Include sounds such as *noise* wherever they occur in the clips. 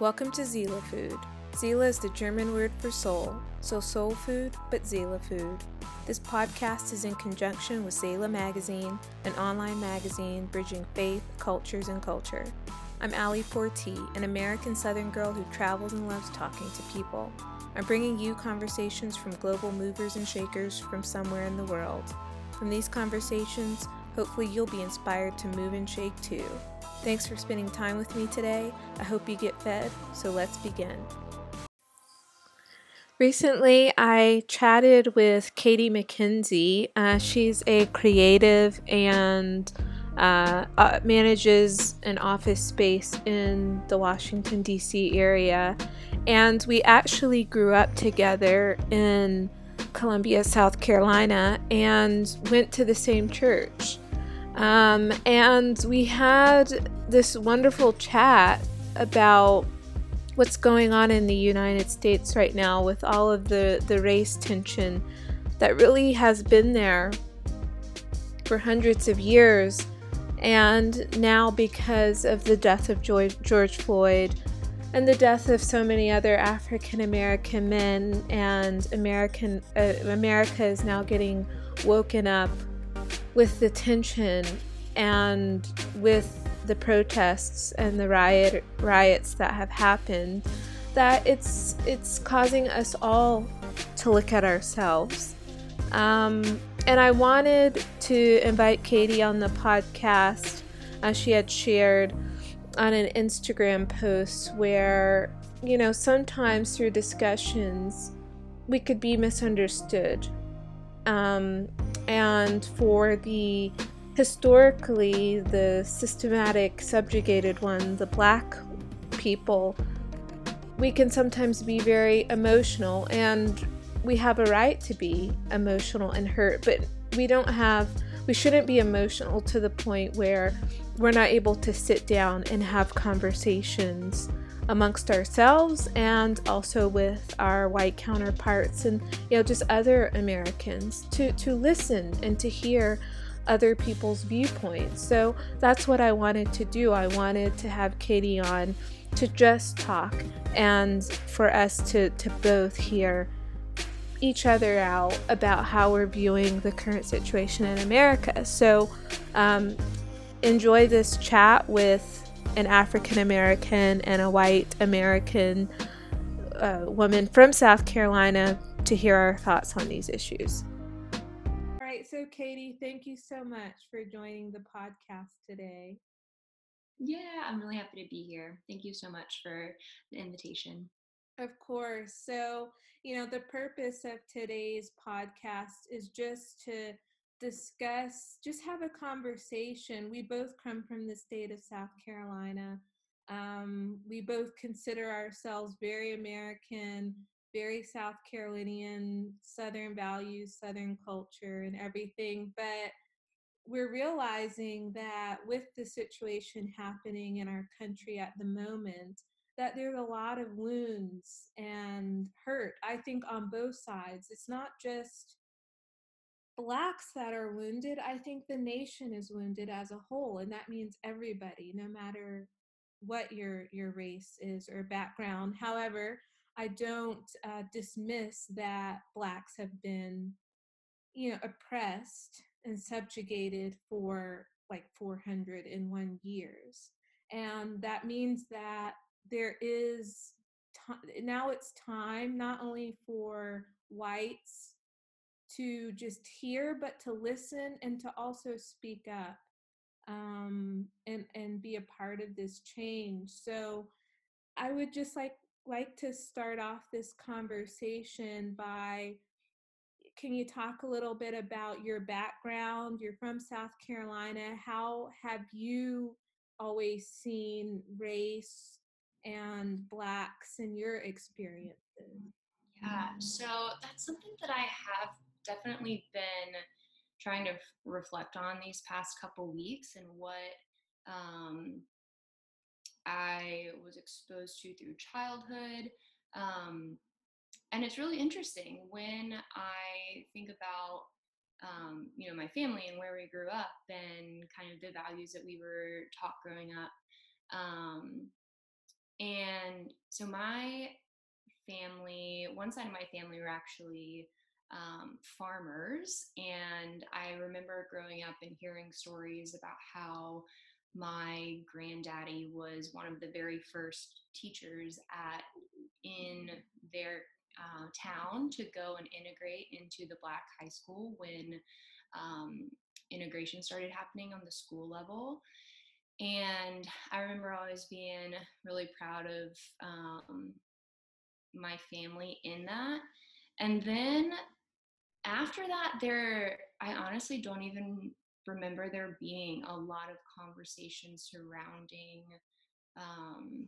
Welcome to Seele Food. Seele is the German word for soul, so soul food, but Seele food. This podcast is in conjunction with Seele Magazine, an online magazine bridging faith, cultures, and culture. I'm Allie Porti, an American Southern girl who travels and loves talking to people. I'm bringing you conversations from global movers and shakers from somewhere in the world. From these conversations, hopefully you'll be inspired to move and shake too. Thanks for spending time with me today. I hope you get fed, so let's begin. Recently, I chatted with Katie McKenzie. Uh, she's a creative and uh, uh, manages an office space in the Washington, D.C. area. And we actually grew up together in Columbia, South Carolina, and went to the same church. Um, and we had this wonderful chat about what's going on in the United States right now with all of the, the race tension that really has been there for hundreds of years. And now, because of the death of George Floyd and the death of so many other African American men, and American uh, America is now getting woken up with the tension and with the protests and the riot riots that have happened that it's it's causing us all to look at ourselves. Um, and i wanted to invite katie on the podcast as she had shared on an instagram post where you know sometimes through discussions we could be misunderstood. Um, and for the historically the systematic subjugated one, the black people, we can sometimes be very emotional and we have a right to be emotional and hurt, but we don't have we shouldn't be emotional to the point where we're not able to sit down and have conversations amongst ourselves and also with our white counterparts and you know just other Americans to to listen and to hear other people's viewpoints. So that's what I wanted to do. I wanted to have Katie on to just talk and for us to to both hear each other out about how we're viewing the current situation in America. So um, enjoy this chat with an African American and a white American uh, woman from South Carolina to hear our thoughts on these issues. All right, so Katie, thank you so much for joining the podcast today. Yeah, I'm really happy to be here. Thank you so much for the invitation. Of course. So, you know, the purpose of today's podcast is just to discuss, just have a conversation. We both come from the state of South Carolina. Um, we both consider ourselves very American, very South Carolinian, Southern values, Southern culture, and everything. But we're realizing that with the situation happening in our country at the moment, that there's a lot of wounds and hurt, I think, on both sides. It's not just blacks that are wounded, I think the nation is wounded as a whole, and that means everybody, no matter what your your race is or background. However, I don't uh, dismiss that blacks have been, you know, oppressed and subjugated for like 401 years, and that means that there is t- now it's time not only for whites to just hear, but to listen and to also speak up um, and and be a part of this change. So I would just like like to start off this conversation by can you talk a little bit about your background? You're from South Carolina. How have you always seen race and blacks in your experiences? Yeah, so that's something that I have definitely been trying to reflect on these past couple weeks and what um, I was exposed to through childhood. Um, and it's really interesting when I think about, um, you know, my family and where we grew up and kind of the values that we were taught growing up. Um, And so my family, one side of my family were actually um, farmers. And I remember growing up and hearing stories about how my granddaddy was one of the very first teachers at in their uh, town to go and integrate into the black high school when um, integration started happening on the school level and i remember always being really proud of um, my family in that and then after that there i honestly don't even remember there being a lot of conversation surrounding um,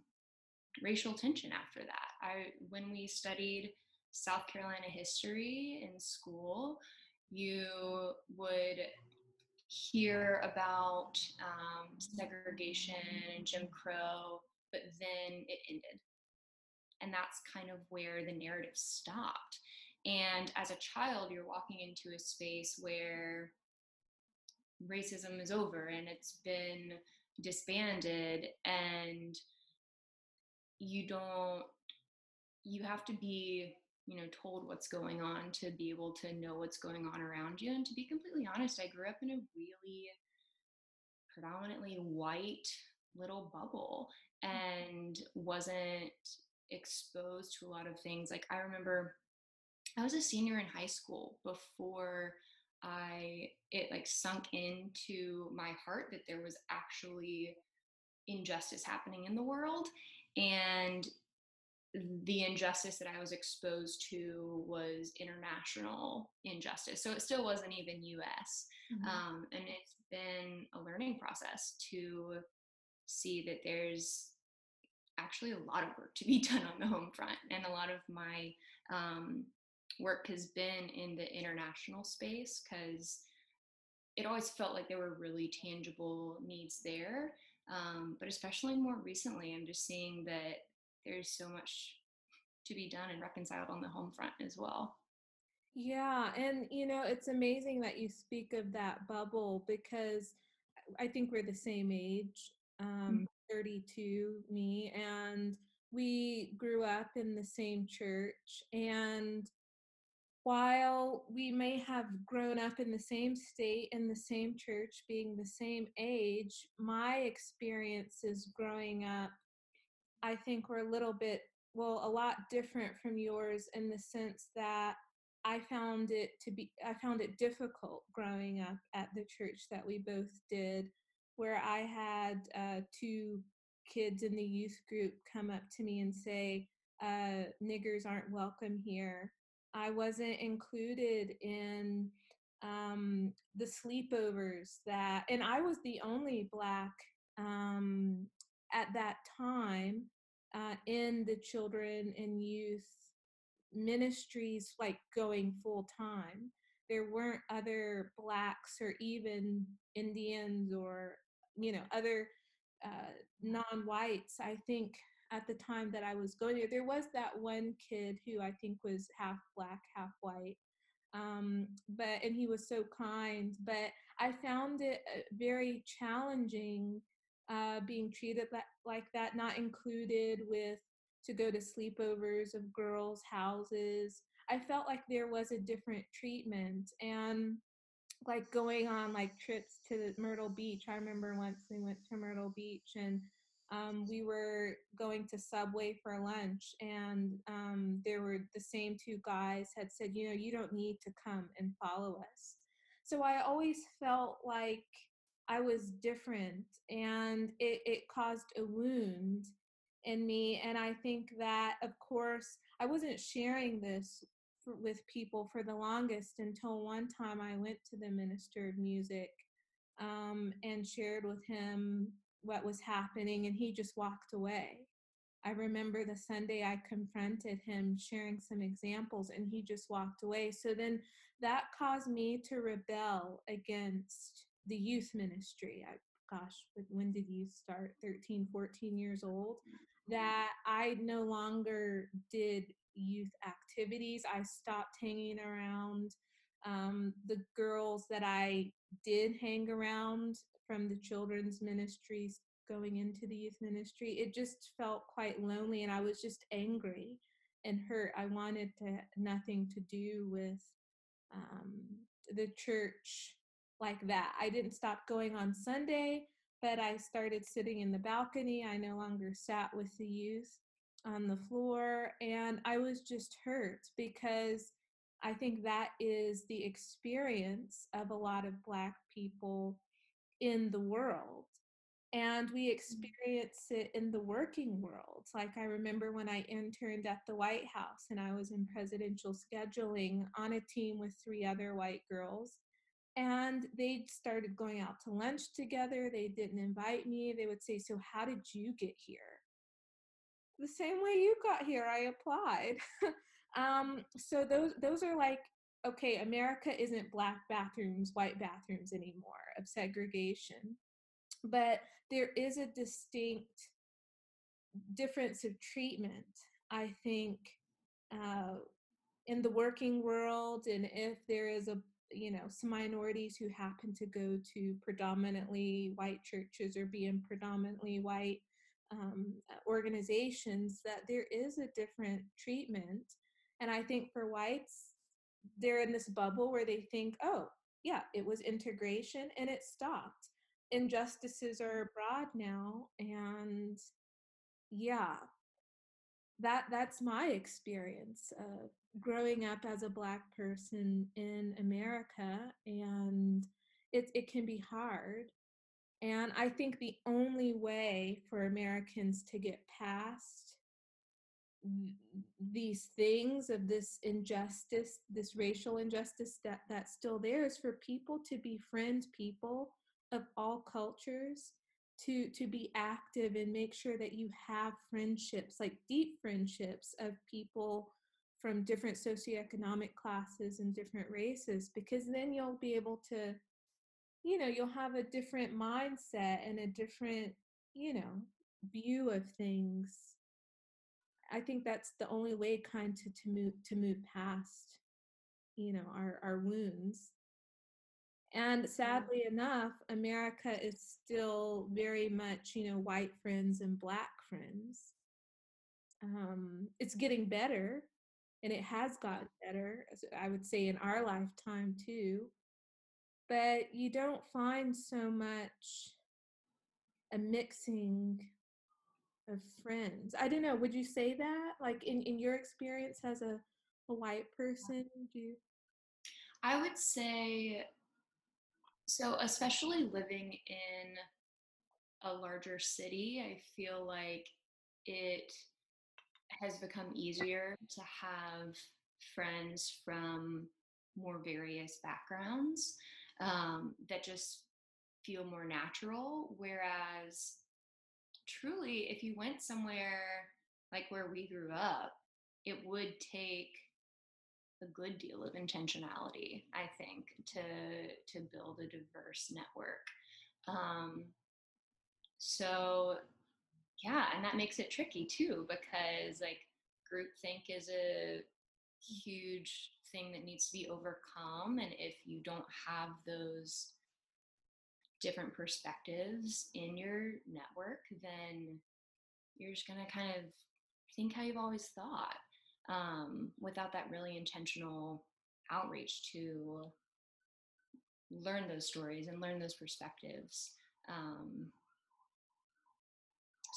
racial tension after that i when we studied south carolina history in school you would hear about um, segregation and Jim Crow, but then it ended. And that's kind of where the narrative stopped. And as a child, you're walking into a space where racism is over and it's been disbanded, and you don't, you have to be you know told what's going on to be able to know what's going on around you. And to be completely honest i grew up in a really predominantly white little bubble mm. and wasn't exposed to a lot of things. Like i remember i was a senior in high school before i it like sunk into my heart that there was actually injustice happening in the world and the injustice that I was exposed to was international injustice. So it still wasn't even US. Mm-hmm. Um, and it's been a learning process to see that there's actually a lot of work to be *laughs* done on the home front. And a lot of my um, work has been in the international space because it always felt like there were really tangible needs there. Um, but especially more recently, I'm just seeing that there's so much to be done and reconciled on the home front as well. Yeah, and you know, it's amazing that you speak of that bubble because I think we're the same age, um, mm-hmm. 32, me, and we grew up in the same church. And while we may have grown up in the same state in the same church, being the same age, my experiences growing up I think were a little bit, well, a lot different from yours in the sense that I found it to be, I found it difficult growing up at the church that we both did, where I had uh, two kids in the youth group come up to me and say, uh, niggers aren't welcome here. I wasn't included in um, the sleepovers that, and I was the only black um, at that time uh, in the children and youth ministries like going full time. There weren't other blacks or even indians or you know other uh, non-whites. I think at the time that i was going there there was that one kid who i think was half black half white um, but and he was so kind but i found it uh, very challenging uh, being treated like that, not included with to go to sleepovers of girls' houses. I felt like there was a different treatment and like going on like trips to Myrtle Beach. I remember once we went to Myrtle Beach and um, we were going to Subway for lunch, and um, there were the same two guys had said, you know, you don't need to come and follow us. So I always felt like I was different and it, it caused a wound in me. And I think that, of course, I wasn't sharing this for, with people for the longest until one time I went to the minister of music um, and shared with him what was happening, and he just walked away. I remember the Sunday I confronted him sharing some examples, and he just walked away. So then that caused me to rebel against the youth ministry. I, gosh, when did youth start? 13, 14 years old. That I no longer did youth activities. I stopped hanging around um, the girls that I did hang around from the children's ministries going into the youth ministry. It just felt quite lonely, and I was just angry and hurt. I wanted to nothing to do with um, the church like that. I didn't stop going on Sunday, but I started sitting in the balcony. I no longer sat with the youth on the floor, and I was just hurt because I think that is the experience of a lot of Black people in the world. And we mm. experience it in the working world. Like I remember when I interned at the White House and I was in presidential scheduling on a team with three other white girls. And they started going out to lunch together. They didn't invite me. They would say, So, how did you get here? The same way you got here, I applied. *laughs* Um, so those those are like okay, America isn't black bathrooms, white bathrooms anymore of segregation, but there is a distinct difference of treatment. I think uh, in the working world, and if there is a you know some minorities who happen to go to predominantly white churches or be in predominantly white um, organizations that there is a different treatment and I think for whites, they're in this bubble where they think, oh, yeah, it was integration and it stopped. Injustices are mm-hmm. abroad now. And yeah, that that's my experience of growing up as a black person in America and it it can be hard. And I think the only way for Americans to get past these things of this injustice this racial injustice that that's still there is for people to befriend people of all cultures to to be active and make sure that you have friendships like deep friendships of people from different socioeconomic classes and different races because then you'll be able to you know you'll have a different mindset and a different you know view of things I think that's the only way kind to, to move to move past, you know, our, our wounds. And sadly enough, America is still very much, you know, white friends and black friends. Um, it's getting better, and it has gotten better, I would say, in our lifetime too. But you don't find so much a mixing of friends. I don't know. Would you say that, like in in your experience as a a white person? Do you? I would say so, especially living in a larger city, I feel like it has become easier to have friends from more various backgrounds um, that just feel more natural. Whereas truly, if you went somewhere like where we grew up, it would take a good deal of intentionality, I think, to to build a diverse network. Um, so yeah, and that makes it tricky too because like groupthink is a huge thing that needs to be overcome, and if you don't have those different perspectives in your network, then you're just going to kind of think how you've always thought um, without that really intentional outreach to learn those stories and learn those perspectives. Um,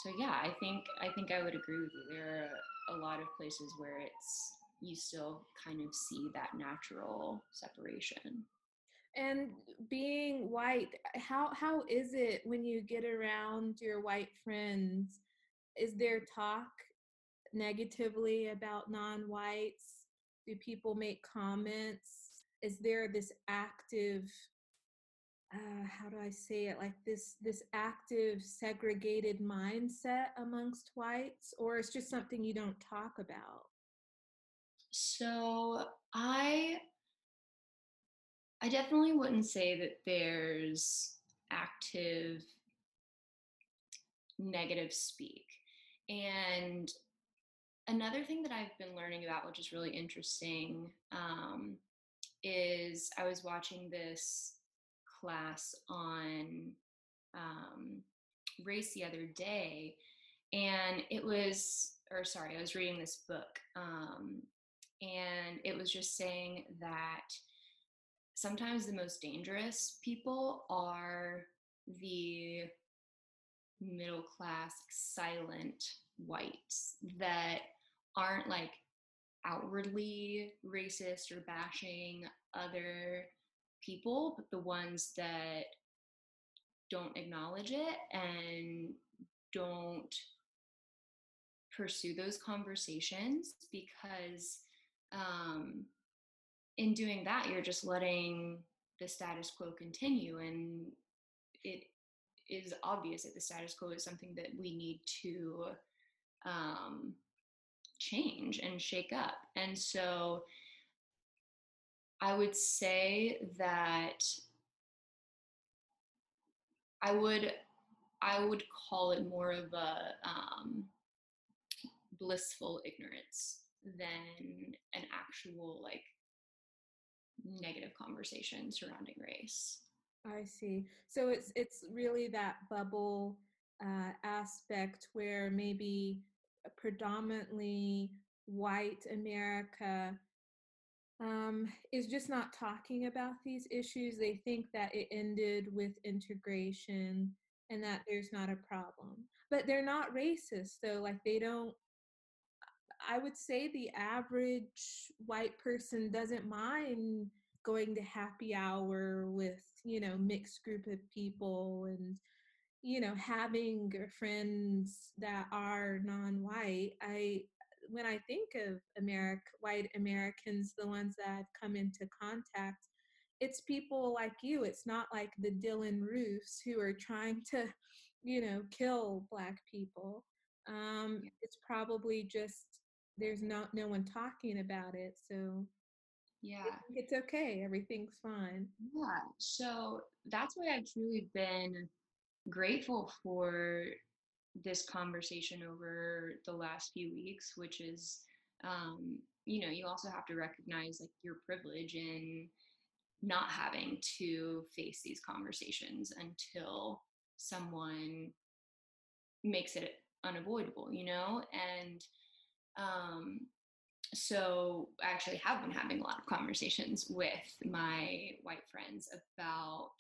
so yeah, I think I think I would agree with you. There are a lot of places where it's you still kind of see that natural separation and being white how how is it when you get around your white friends? Is there talk negatively about non-whites? Do people make comments? Is there this active uh, how do i say it? Like this this active segregated mindset amongst whites? Or it's just something you don't talk about? So i I definitely wouldn't say that there's active negative speak. And another thing that I've been learning about, which is really interesting, um, is I was watching this class on um, race the other day, and it was, or sorry, I was reading this book, um, and it was just saying that sometimes the most dangerous people are the middle class, silent whites that aren't like outwardly racist or bashing other people, but the ones that don't acknowledge it and don't pursue those conversations because um, in doing that you're just letting the status quo continue and it is obvious that the status quo is something that we need to um, change and shake up. And so i would say that i would i would call it more of a um, blissful ignorance than an actual like negative conversation surrounding race. I see. So it's it's really that bubble uh, aspect where maybe predominantly white America um, is just not talking about these issues. They think that it ended with integration and that there's not a problem. But they're not racist, though. Like they don't I would say the average white person doesn't mind going to happy hour with, you know, mixed group of people and, you know, having friends that are non-white. I when I think of America, white Americans, the ones that I've come into contact, it's people like you. It's not like the Dylann Roofs who are trying to, you know, kill black people. Um, it's probably just there's not no one talking about it so yeah. it's okay everything's fine. Yeah so that's why i've truly been grateful for this conversation over the last few weeks which is um, you know you also have to recognize like your privilege in not having to face these conversations until someone makes it unavoidable you know? And um, so I actually have been having a lot of conversations with my white friends about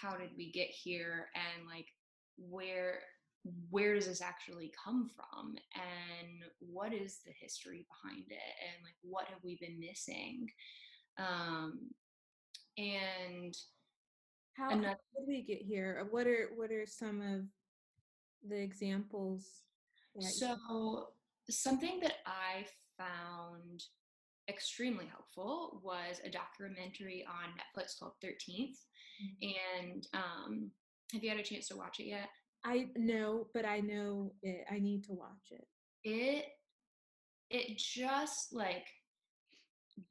how did we get here and like where where does this actually come from? And what is the history behind it? And like what have we been missing? Um and how, another, how did we get here? What are what are some of the examples so something that I found extremely helpful was a documentary on Netflix called 13th. Mm-hmm. And um, have you had a chance to watch it yet? I know, but I know it. I need to watch it. It it just like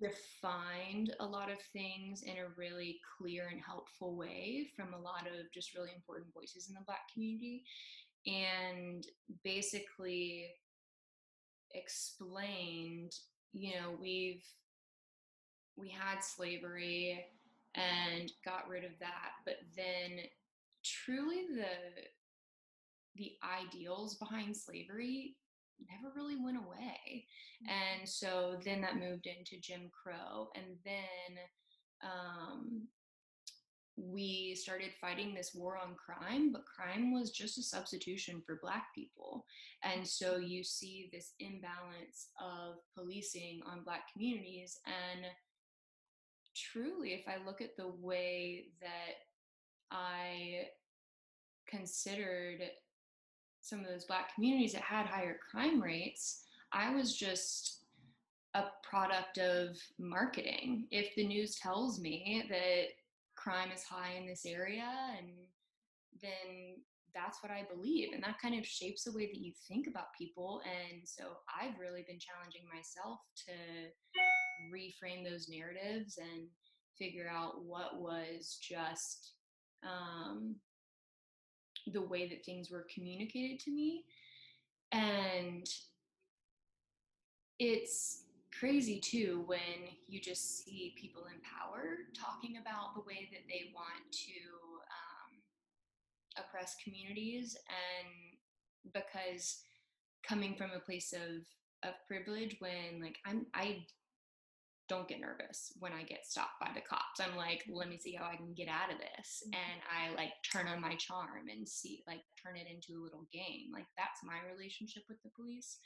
defined a lot of things in a really clear and helpful way from a lot of just really important voices in the black community and basically explained, you know, we've we had slavery and got rid of that, but then truly the the ideals behind slavery never really went away. Mm-hmm. And so then that moved into Jim Crow. And then um, we started fighting this war on crime, but crime was just a substitution for Black people. And so you see this imbalance of policing on Black communities. And truly, if I look at the way that I considered some of those Black communities that had higher crime rates, I was just a product of marketing. If the news tells me that crime is high in this area and then that's what I believe. And that kind of shapes the way that you think about people. And so I've really been challenging myself to reframe those narratives and figure out what was just um, the way that things were communicated to me. And it's crazy too when you just see people in power talking about the way that they want to um, oppressed communities and because coming from a place of of privilege when like i'm i don't get nervous when I get stopped by the cops. I'm like, let me see how I can get out of this. Mhm. And I like turn on my charm and see, like, turn it into a little game. Like, that's my relationship with the police.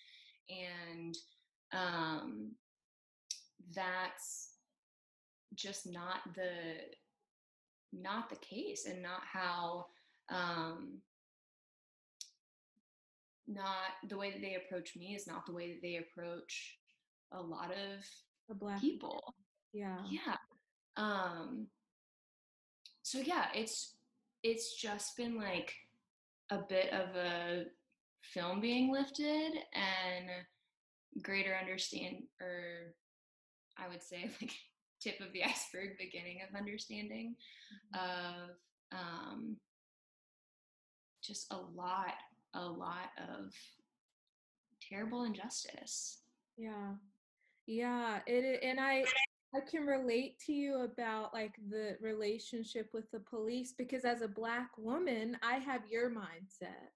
And um, that's just not the not the case and not how um not the way that they approach me is not the way that they approach a lot of The black people. Yeah. yeah. Um so yeah it's it's just been like a bit of a film being lifted and greater understand or i would say *laughs* like tip of the iceberg beginning of understanding of um just a lot a lot of terrible injustice Yeah. Yeah, it and I I can relate to you about like the relationship with the police because as a black woman, I have your mindset.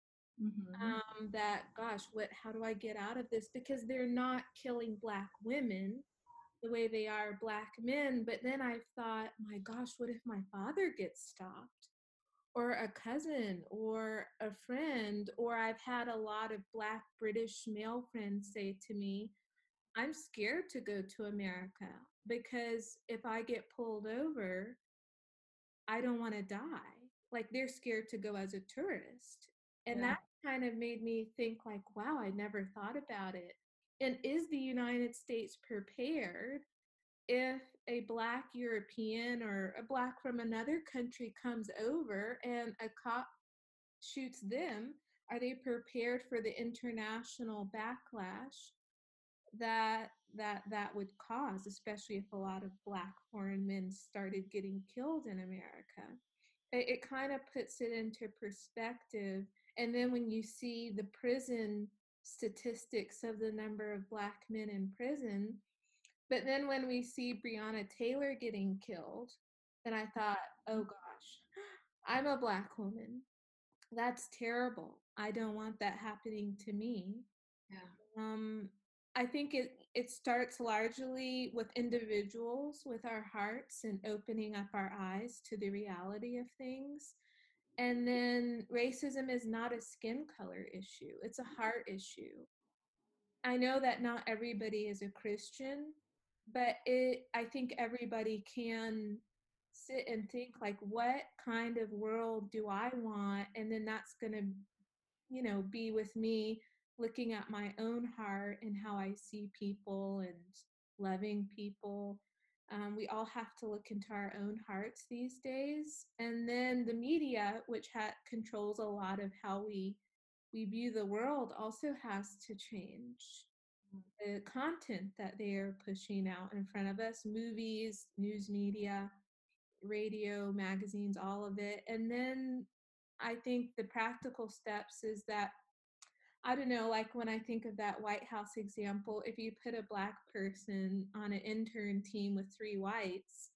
Um that gosh, what how do I get out of this because they're not killing black women the way they are black men, but then I thought, my gosh, what if my father gets stopped? Or a cousin or a friend or I've had a lot of black British male friends say to me, I'm scared to go to America because if I get pulled over, I don't want to die. Like they're scared to go as a tourist. And Yeah. that kind of made me think like, wow, I never thought about it. And is the United States prepared if a black European or a black from another country comes over and a cop shoots them? Are they prepared for the international backlash that that that would cause, especially if a lot of black foreign men started getting killed in America? It, kind of puts it into perspective. And then when you see the prison statistics of the number of black men in prison, but then when we see Breonna Taylor getting killed, then I thought, oh gosh, I'm a black woman. That's terrible. I don't want that happening to me. yeah Um, I think it it starts largely with individuals, with our hearts and opening up our eyes to the reality of things. And then racism is not a skin color issue; it's a heart issue. I know that not everybody is a Christian, but it I think everybody can sit and think like what kind of world do I want and then that's going to you know be with me looking at my own heart and how I see people and loving people um, we all have to look into our own hearts these days. And then the media which ha- controls a lot of how we we view the world also has to change. The content that they are pushing out in front of us movies news media radio magazines all of it. And then i think the practical steps is that i don't know like when i think of that white house example if you put a black person on an intern team with three whites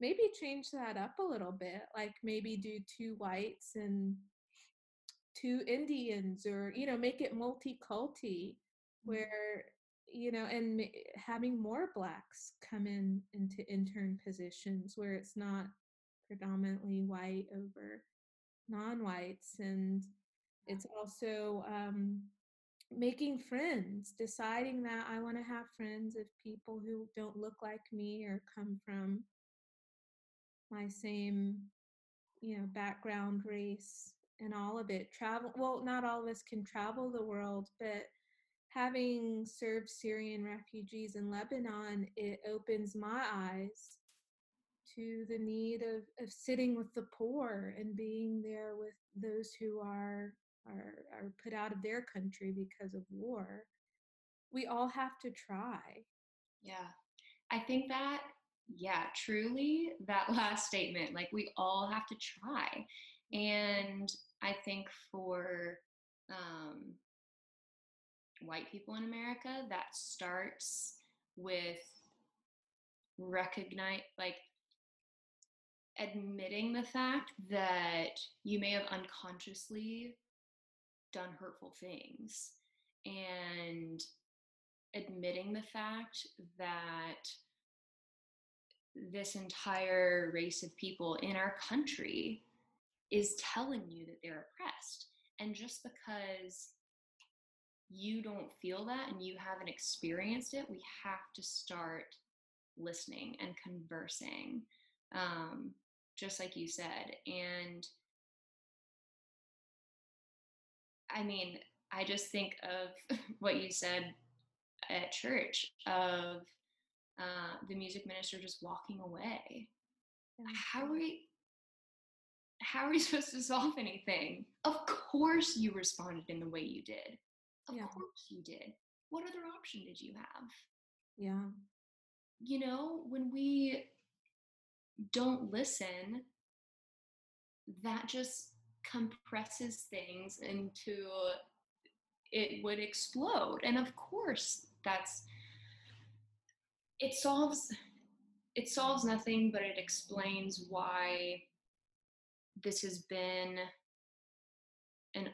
maybe change that up a little bit like maybe do two whites and two indians or you know make it multi-culti mm. where you know and having more blacks come in into intern positions where it's not predominantly white over non-whites and it's also um, making friends deciding that i want to have friends of people who don't look like me or come from my same you know background race and all of it. Travel well not all of us can travel the world but having served syrian refugees in lebanon it opens my eyes to the need of, of sitting with the poor and being there with those who are, are are put out of their country because of war we all have to try Yeah. I think that, yeah, truly that *laughs* last statement, like we all have to try. And I think for um, white people in America, that starts with recognize, like admitting the fact that you may have unconsciously done hurtful things and admitting the fact that this entire race of people in our country is telling you that they're oppressed. And just because you don't feel that and you haven't experienced it, we have to start listening and conversing, um, just like you said. And I mean, I just think of *laughs* what you said at church of uh, the music minister just walking away. How are we? How are we *laughs* supposed to solve anything? Of course, you responded in the way you did. Of Yeah. course, you did. What other option did you have? Yeah. You know, when we don't listen, that just compresses things into it would explode. And of course, that's it solves it solves nothing, but it explains why this has been an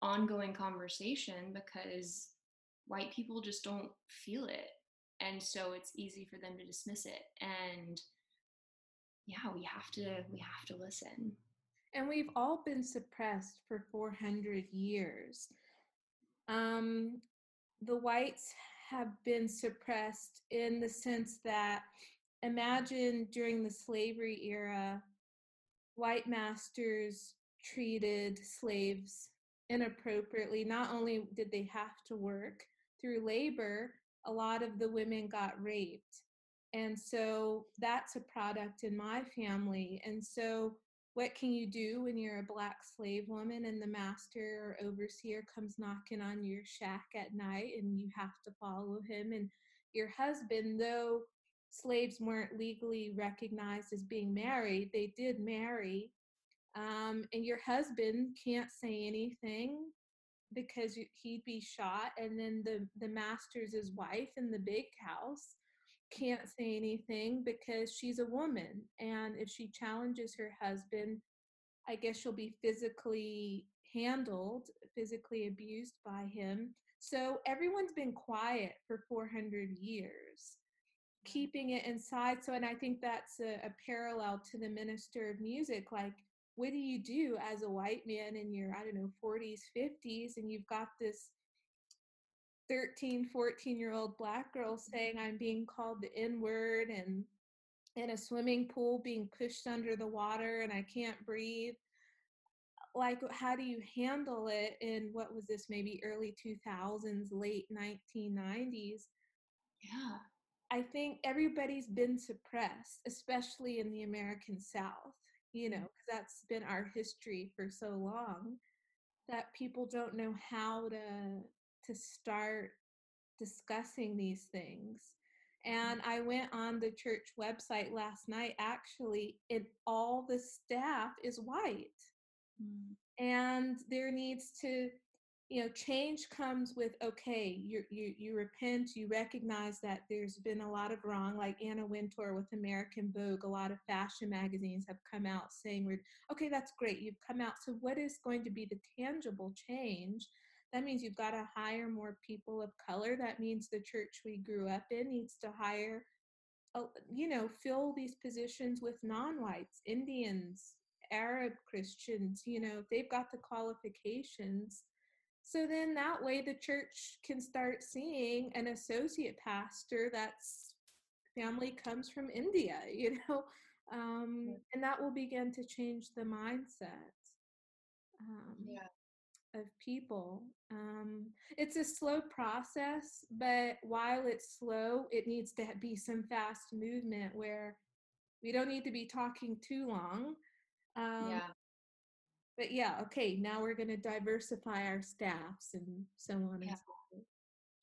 ongoing conversation because white people just don't feel it. And so it's easy for them to dismiss it. And yeah, we have to we have to listen. And we've all been suppressed for 400 years. Um, the whites have been suppressed in the sense that imagine during the slavery era, white masters treated slaves inappropriately. Not only did they have to work through labor, a lot of the women got raped. And so that's a product in my family. And so what can you do when you're a black slave woman and the master or overseer comes knocking on your shack at night and you have to follow him? And your husband though slaves weren't legally recognized as being married they did marry um, and your husband can't say anything because he'd be shot and then the the master's his wife in the big house can't say anything because she's a woman and if she challenges her husband i guess she'll be physically handled physically abused by him. So everyone's been quiet for 400 years mm-hmm. keeping it inside. So and i think that's a, a parallel to the minister of music like what do you do as a white man in your i don't know 40s 50s and you've got this 13 14 year old black girl mm-hmm. saying i'm being called the n word and in a swimming pool being pushed under the water and i can't breathe. Like how do you handle it in what was this maybe early 2000s late 1990s Yeah. I think everybody's been suppressed, especially in the American South, you know, mm-hmm. 'cause that's been our history for so long that people don't know how to to start discussing these things. And I went on the church website last night actually, and all the staff is white Mm. and there needs to you know change comes with okay you you you repent you recognize that there's been a lot of wrong like anna wintour with american vogue a lot of fashion magazines have come out saying okay that's great you've come out so what is going to be the tangible change that means you've got to hire more people of color that means the church we grew up in needs to hire uh, you know fill these positions with non-whites indians arab christians you know if they've got the qualifications. So then that way the church can start seeing an associate pastor that's family comes from india *laughs* you know um, and that will begin to change the mindset. Um, Yeah. Of people. Um, it's a slow process, but while it's slow, it needs to be some fast movement where we don't need to be talking too long. Um, yeah. But yeah, okay, now we're going to diversify our staffs and so on Yeah. and so forth.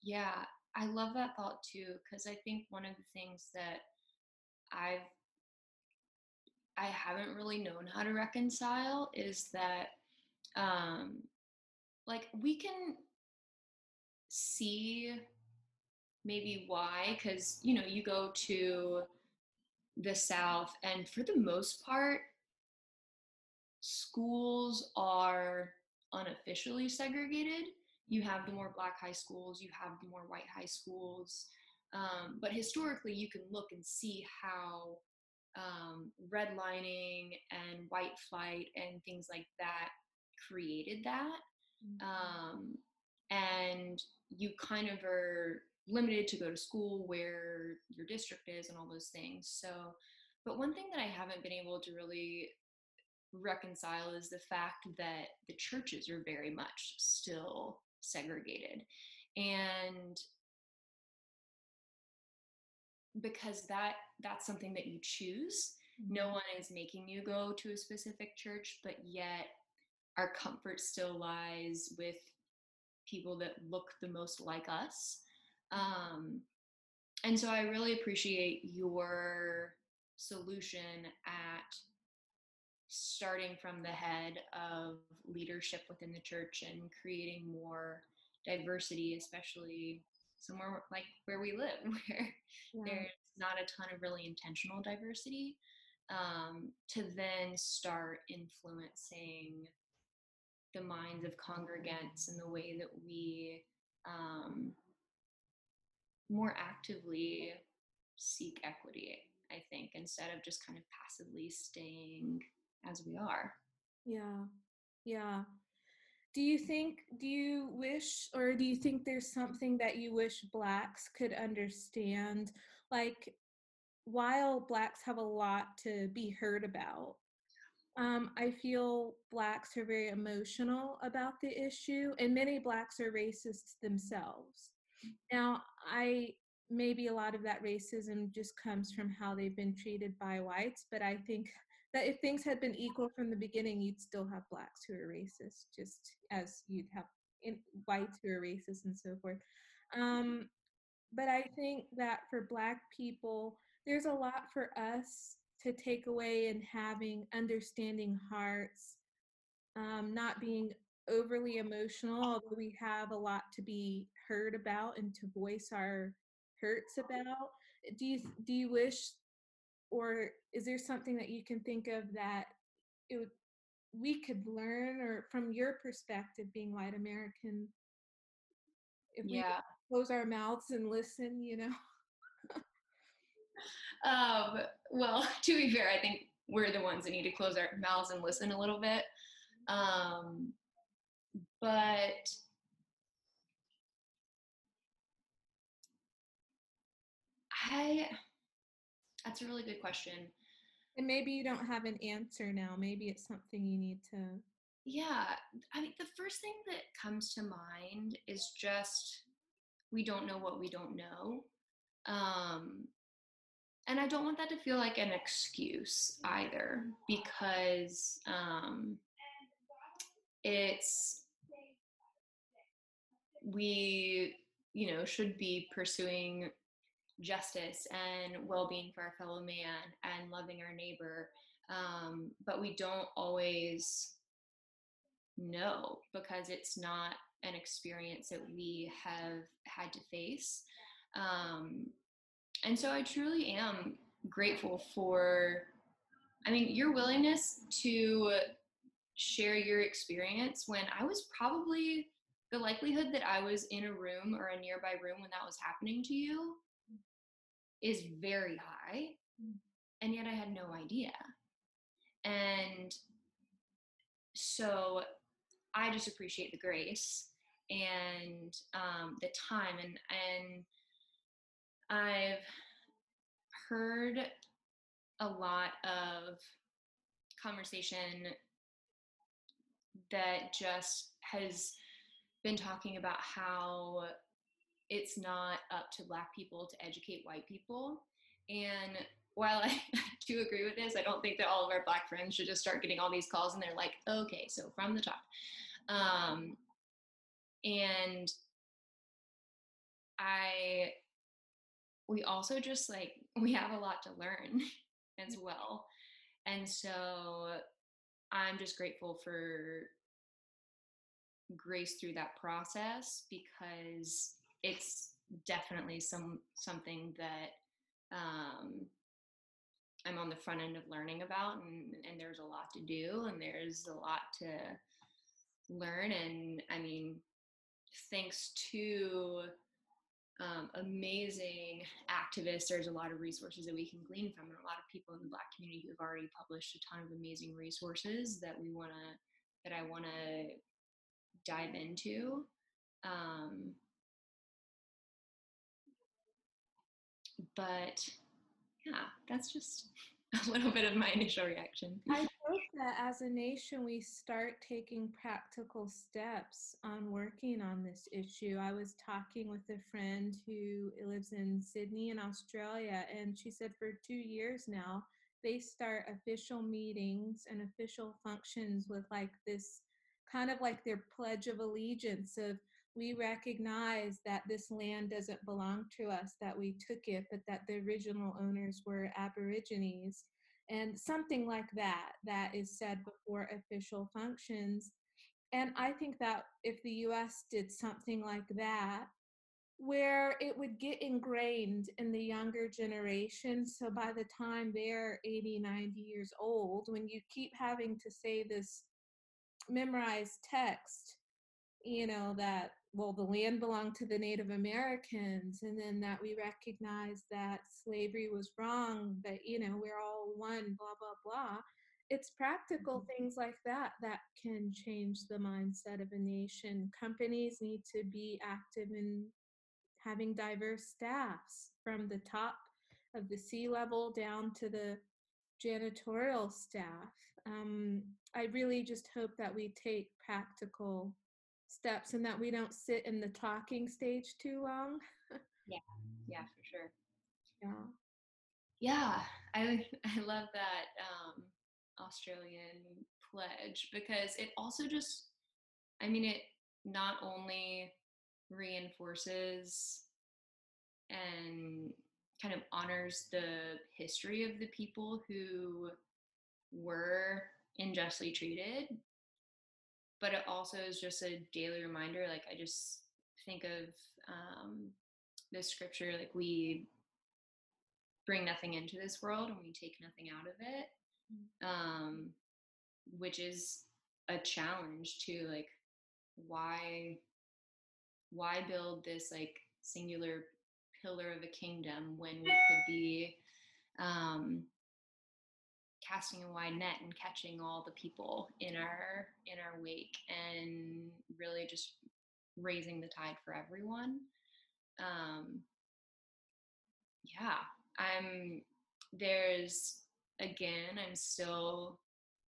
Yeah, I love that thought too because I think one of the things that I've I haven't really known how to reconcile is that um like we can see maybe why cuz you know you go to the South, and for the most part, schools are unofficially segregated. You have the more black high schools, you have the more white high schools. Um, but historically, you can look and see how um, redlining and white flight and things like that created that. Mm-hmm. Um, and you kind of are limited to go to school where your district is and all those things. So, but one thing that I haven't been able to really reconcile is the fact that the churches are very much still segregated. And because that that's something that you choose no mm-hmm. one is making you go to a specific church but yet our comfort still lies with people that look the most like us um, and so i really appreciate your solution at starting from the head of leadership within the church and creating more diversity especially somewhere like where we live *laughs* where yeah. there's not a ton of really intentional diversity um, to then start influencing the minds of congregants and the way that we um, more actively seek equity i think instead of just kind of passively staying as we are. Yeah. Yeah. Do you think do you wish or do you think there's something that you wish blacks could understand? Like while blacks have a lot to be heard about um, i feel blacks are very emotional about the issue and many blacks are racist themselves now i maybe a lot of that racism just comes from how they've been treated by whites but i think that if things had been equal from the beginning, you'd still have blacks who are racist, just as you'd have whites who are racist and so forth. Um, but I think that for black people, there's a lot for us to take away in having understanding hearts, um, not being overly emotional, although we have a lot to be heard about and to voice our hurts about. Do you do you wish or is there something that you can think of that it would, we could learn or from your perspective being white american if we close our mouths and listen you know um, well *laughs* to be fair i think we're the ones that need to close our mouths and listen a little bit um, but i that's a really good question. And maybe you don't have an answer now. Maybe it's something you need to. Yeah. I mean, the first thing that comes to mind is just we don't know what we don't know. Um, and I don't want that to feel like an excuse either because um, it's we you know should be pursuing justice and well-being for our fellow man and loving our neighbor um, but we don't always know because it's not an experience that we have had to face um, and so i truly am grateful for i mean your willingness to share your experience when i was probably the likelihood that i was in a room or a nearby room when that was happening to you is very high and yet i had no idea. And so i just appreciate the grace and um, the time and and i've heard a lot of conversation that just has been talking about how it's not up to black people to educate white people and while *laughs* I do agree with this, I don't think that all of our black friends should just start getting all these calls and they're like, okay, so from the top. Um, and I, we also just like, *laughs* we have a lot to learn *laughs* as well. And so I'm just grateful for grace through that process because it's definitely some something that um, I'm on the front end of learning about, and and there's a lot to do, and there's a lot to learn, and I mean, thanks to um, amazing activists. There's a lot of resources that we can glean from, and a lot of people in the Black community who have already published a ton of amazing resources that we want to, that I want to dive into. Um, but yeah, that's just *laughs* a little bit of my initial reaction. I hope that as a nation we start taking practical steps on working on this issue. I was talking with a friend who lives in Sydney in Australia, and she said for two years now they start official meetings and official functions with like this kind of like their pledge of allegiance of we recognize that this land doesn't belong to us, that we took it, but that the original owners were Aborigines. And something like that, that is said before official functions. And I think that if the US did something like that, where it would get ingrained in the younger generation. So by the time they're 80, 90 years old, when you keep having to say this memorized text, you know, that well, the land belonged to the Native Americans, and then that we recognize that slavery was wrong, that, you know, we're all one, blah, blah, blah. It's practical mm-hmm. things like that that can change the mindset of a nation. Companies need to be active in having diverse staffs from the top of the C level down to the janitorial staff. Um, I really just hope that we take practical steps and that we don't sit in the talking stage too long. yeah, yeah, for sure. *laughs* Yeah. Yeah, I *laughs* I love that um, Australian pledge because it also just, I mean, it not only reinforces and kind of honors the history of the people who were unjustly treated but it also is just a daily reminder like i just think of um, the scripture like we bring nothing into this world and we take nothing out of it mm. um, which is a challenge to like why why build this like singular pillar of a kingdom when we could be um, casting a wide net and catching all the people in our in our wake and really just raising the tide for everyone. Um yeah i'm there's again i'm still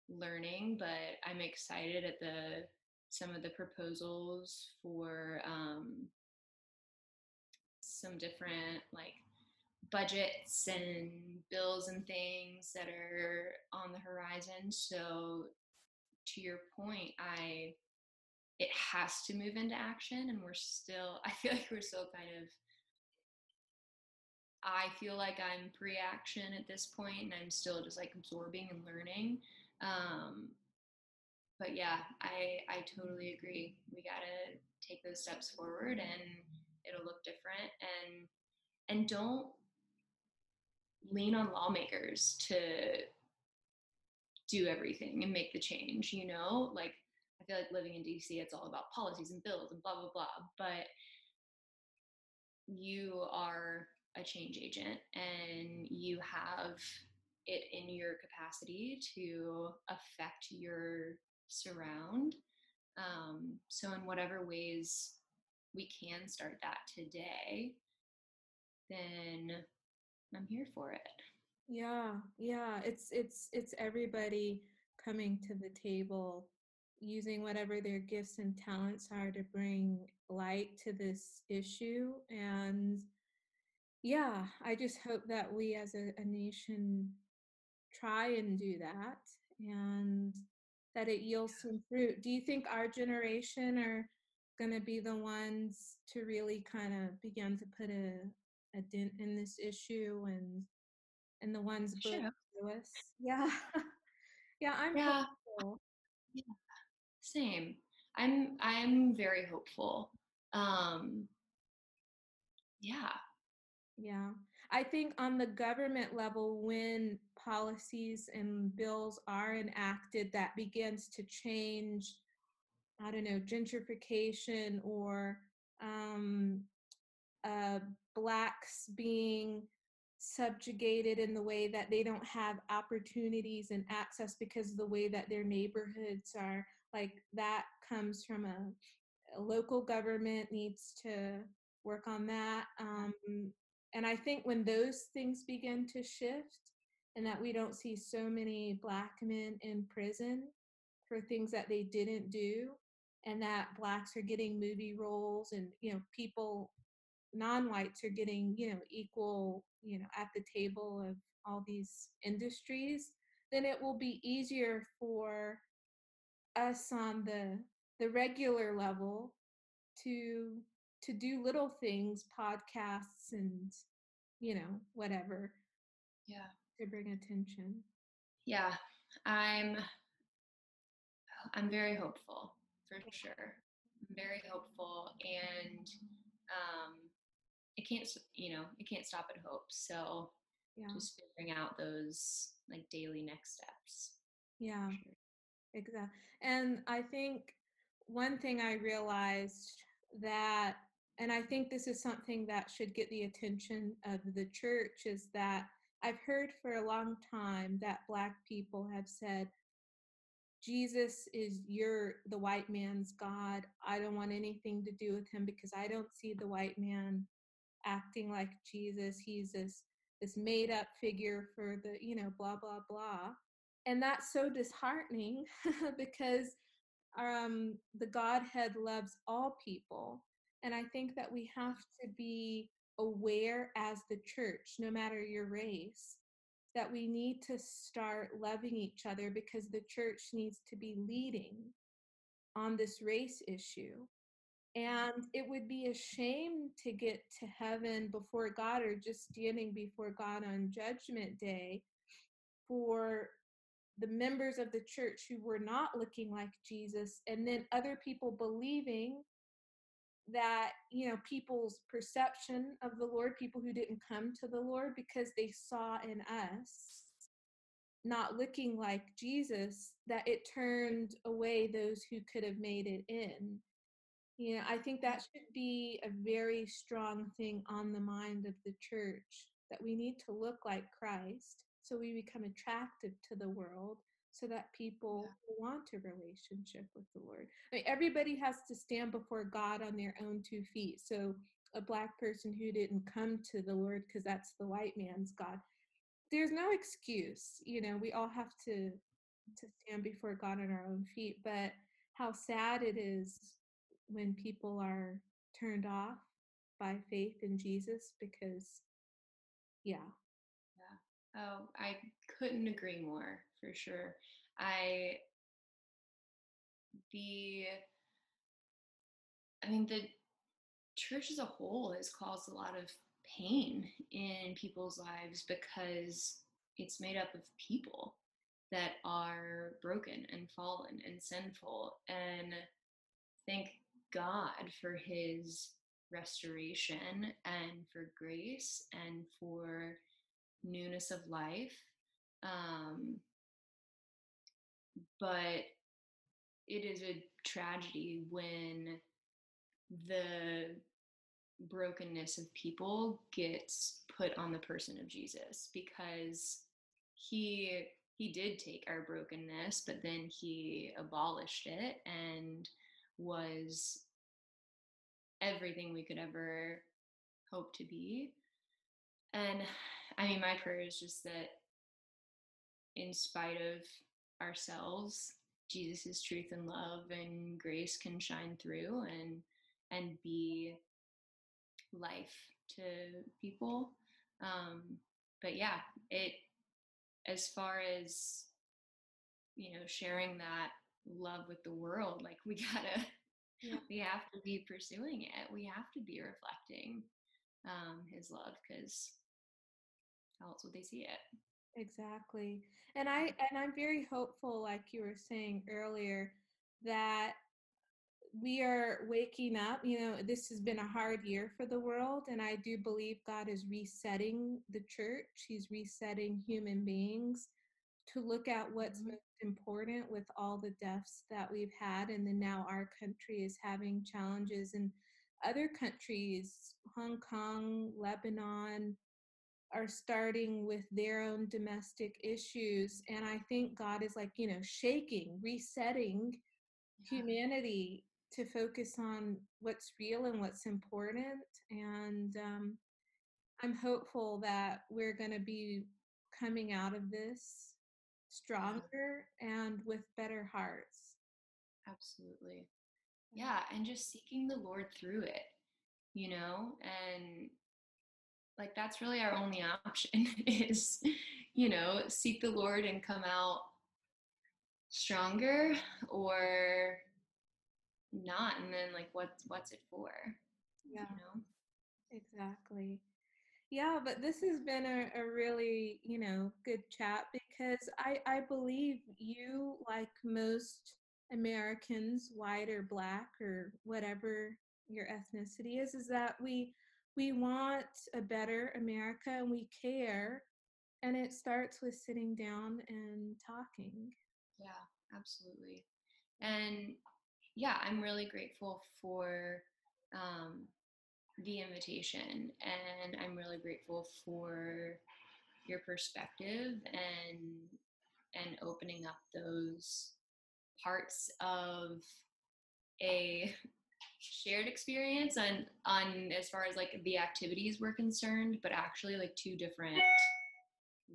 learning but i'm excited at the some of the proposals for um some different like budgets and bills and things that are on the horizon. So to your point, I it has to move into action and we're still *laughs* I feel like we're still kind of I feel like I'm pre-action at this point and I'm still just like absorbing and learning. Um, but yeah, I I totally agree. We gotta take those steps forward and it'll look different and and don't lean on lawmakers to do everything and make the change you know? Like i feel like living in dc it's all about policies and bills and blah blah blah but you are a change agent and you have it in your capacity to affect your surround. Um, so in whatever ways we can start that today then I'm here for it. Yeah, yeah. It's it's it's everybody coming to the table using whatever their gifts and talents are to bring light to this issue and yeah i just hope that we as a, a nation try and do that and that it yields some fruit do you think our generation are going to be the ones to really kind of begin to put a, a dent in this issue and and the ones sure. us. Yeah. *laughs* yeah, I'm yeah. hopeful. Yeah. Same. I'm I'm very hopeful. Um yeah. Yeah. I think on the government level when policies and bills are enacted that begins to change i don't know gentrification or um, uh, blacks being subjugated in the way that they don't have opportunities and access because of the way that their neighborhoods are like that comes from a, a local government needs to work on that um, and i think when those things begin to shift and that we don't see so many black men in prison for things that they didn't do and that blacks are getting movie roles and you know people non-whites are getting you know equal you know at the table of all these industries then it will be easier for us on the the regular level to to do little things podcasts and you know whatever yeah. to bring attention. Yeah i'm i'm very hopeful for sure. I'm very hopeful and um it can't you know it can't stop at hope so yeah just figuring out those like daily next steps yeah sure. exactly and i think one thing i realized that and i think this is something that should get the attention of the church is that i've heard for a long time that black people have said Jesus is your the white man's God. I don't want anything to do with him because I don't see the white man acting like Jesus. He's this this made up figure for the, you know, blah blah blah. And that's so disheartening *laughs* because um the Godhead loves all people. And I think that we have to be aware as the church, no matter your race, that we need to start loving each other because the church needs to be leading on this race issue. And mm-hmm. it would be a shame to get to heaven before God or just standing before God on Judgment Day for the members of the church who were not looking like Jesus, and then other people believing that you know people's perception of the lord people who didn't come to the lord because they saw in us not looking like jesus that it turned away those who could have made it in you know i think that mm. should be a very strong thing on the mind of the church that we need to look like christ so we become attractive to the world so that people yeah. want a relationship with the Lord. I mean, everybody has to stand before God on their own two feet. So a black person who didn't come to the Lord because that's the white man's God, there's no excuse. You know, we all have to to stand before God on our own feet. But how sad it is when people are turned off by faith in Jesus because, yeah. Yeah. Oh, I couldn't agree more for sure. I the I mean the church as a whole has caused a lot of pain in people's lives because it's made up of people that are broken and fallen and sinful and thank God for his restoration and for grace and for newness of life um, but it is a tragedy when the brokenness of people gets put on the person of Jesus because he he did take our brokenness but then he abolished it and was everything we could ever hope to be. And i mean my prayer is just that in spite of ourselves jesus' truth and love and grace can shine through and and be life to people. Um but yeah it as far as you know sharing that love with the world like we *laughs* gotta yeah. we have to be pursuing it we have to be reflecting um his love because how else would they see it exactly and i and i'm very hopeful like you were saying earlier that we are waking up. You know, this has been a hard year for the world, and I do believe God is resetting the church. He's resetting human beings to look at what's mm-hmm. most important with all the deaths that we've had, and then now our country is having challenges, and other countries, Hong Kong, Lebanon, are starting with their own domestic issues. And I think God is like, you know, shaking, resetting yeah. humanity to focus on what's real and what's important. And um, I'm hopeful that we're going to be coming out of this stronger and with better hearts. Absolutely. Yeah. And just seeking the Lord through it, you know, and like that's really our only *laughs* option is, you know, seek the Lord and come out stronger or not and then like what's what's it for yeah you know exactly yeah but this has been a, a really you know good chat because i i believe you like most americans white or black or whatever your ethnicity is is that we we want a better america and we care and it starts with sitting down and talking. Yeah absolutely. And yeah, I'm really grateful for um, the invitation, and I'm really grateful for your perspective and and opening up those parts of a shared experience on on as far as like the activities were concerned but actually like two different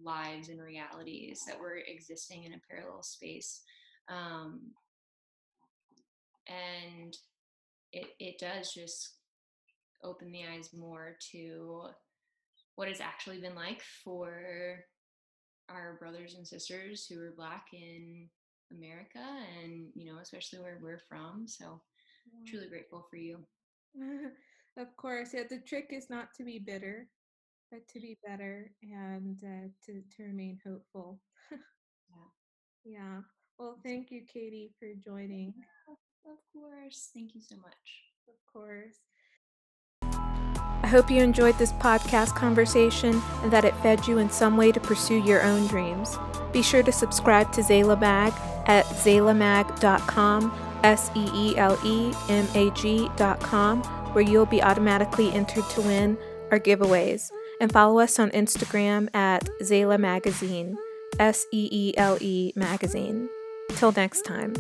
lives and realities that were existing in a parallel space. Um, and it it does just open the eyes more to what it's actually been like for our brothers and sisters who are black in America and you know especially where we're from so yeah. truly grateful for you *laughs* of course yeah the trick is not to be bitter but to be better and uh, to, to remain hopeful yeah *laughs* yeah well thank you katie for joining of course. Thank you so much. Of course. I hope you enjoyed this podcast conversation and that it fed you in some way to pursue your own dreams. Be sure to subscribe to Seele Mag at seelemag.com, S E E L E M A G.com, where you'll be automatically entered to win our giveaways. And follow us on Instagram at Seele Magazine, S E E L E Magazine. Till next time.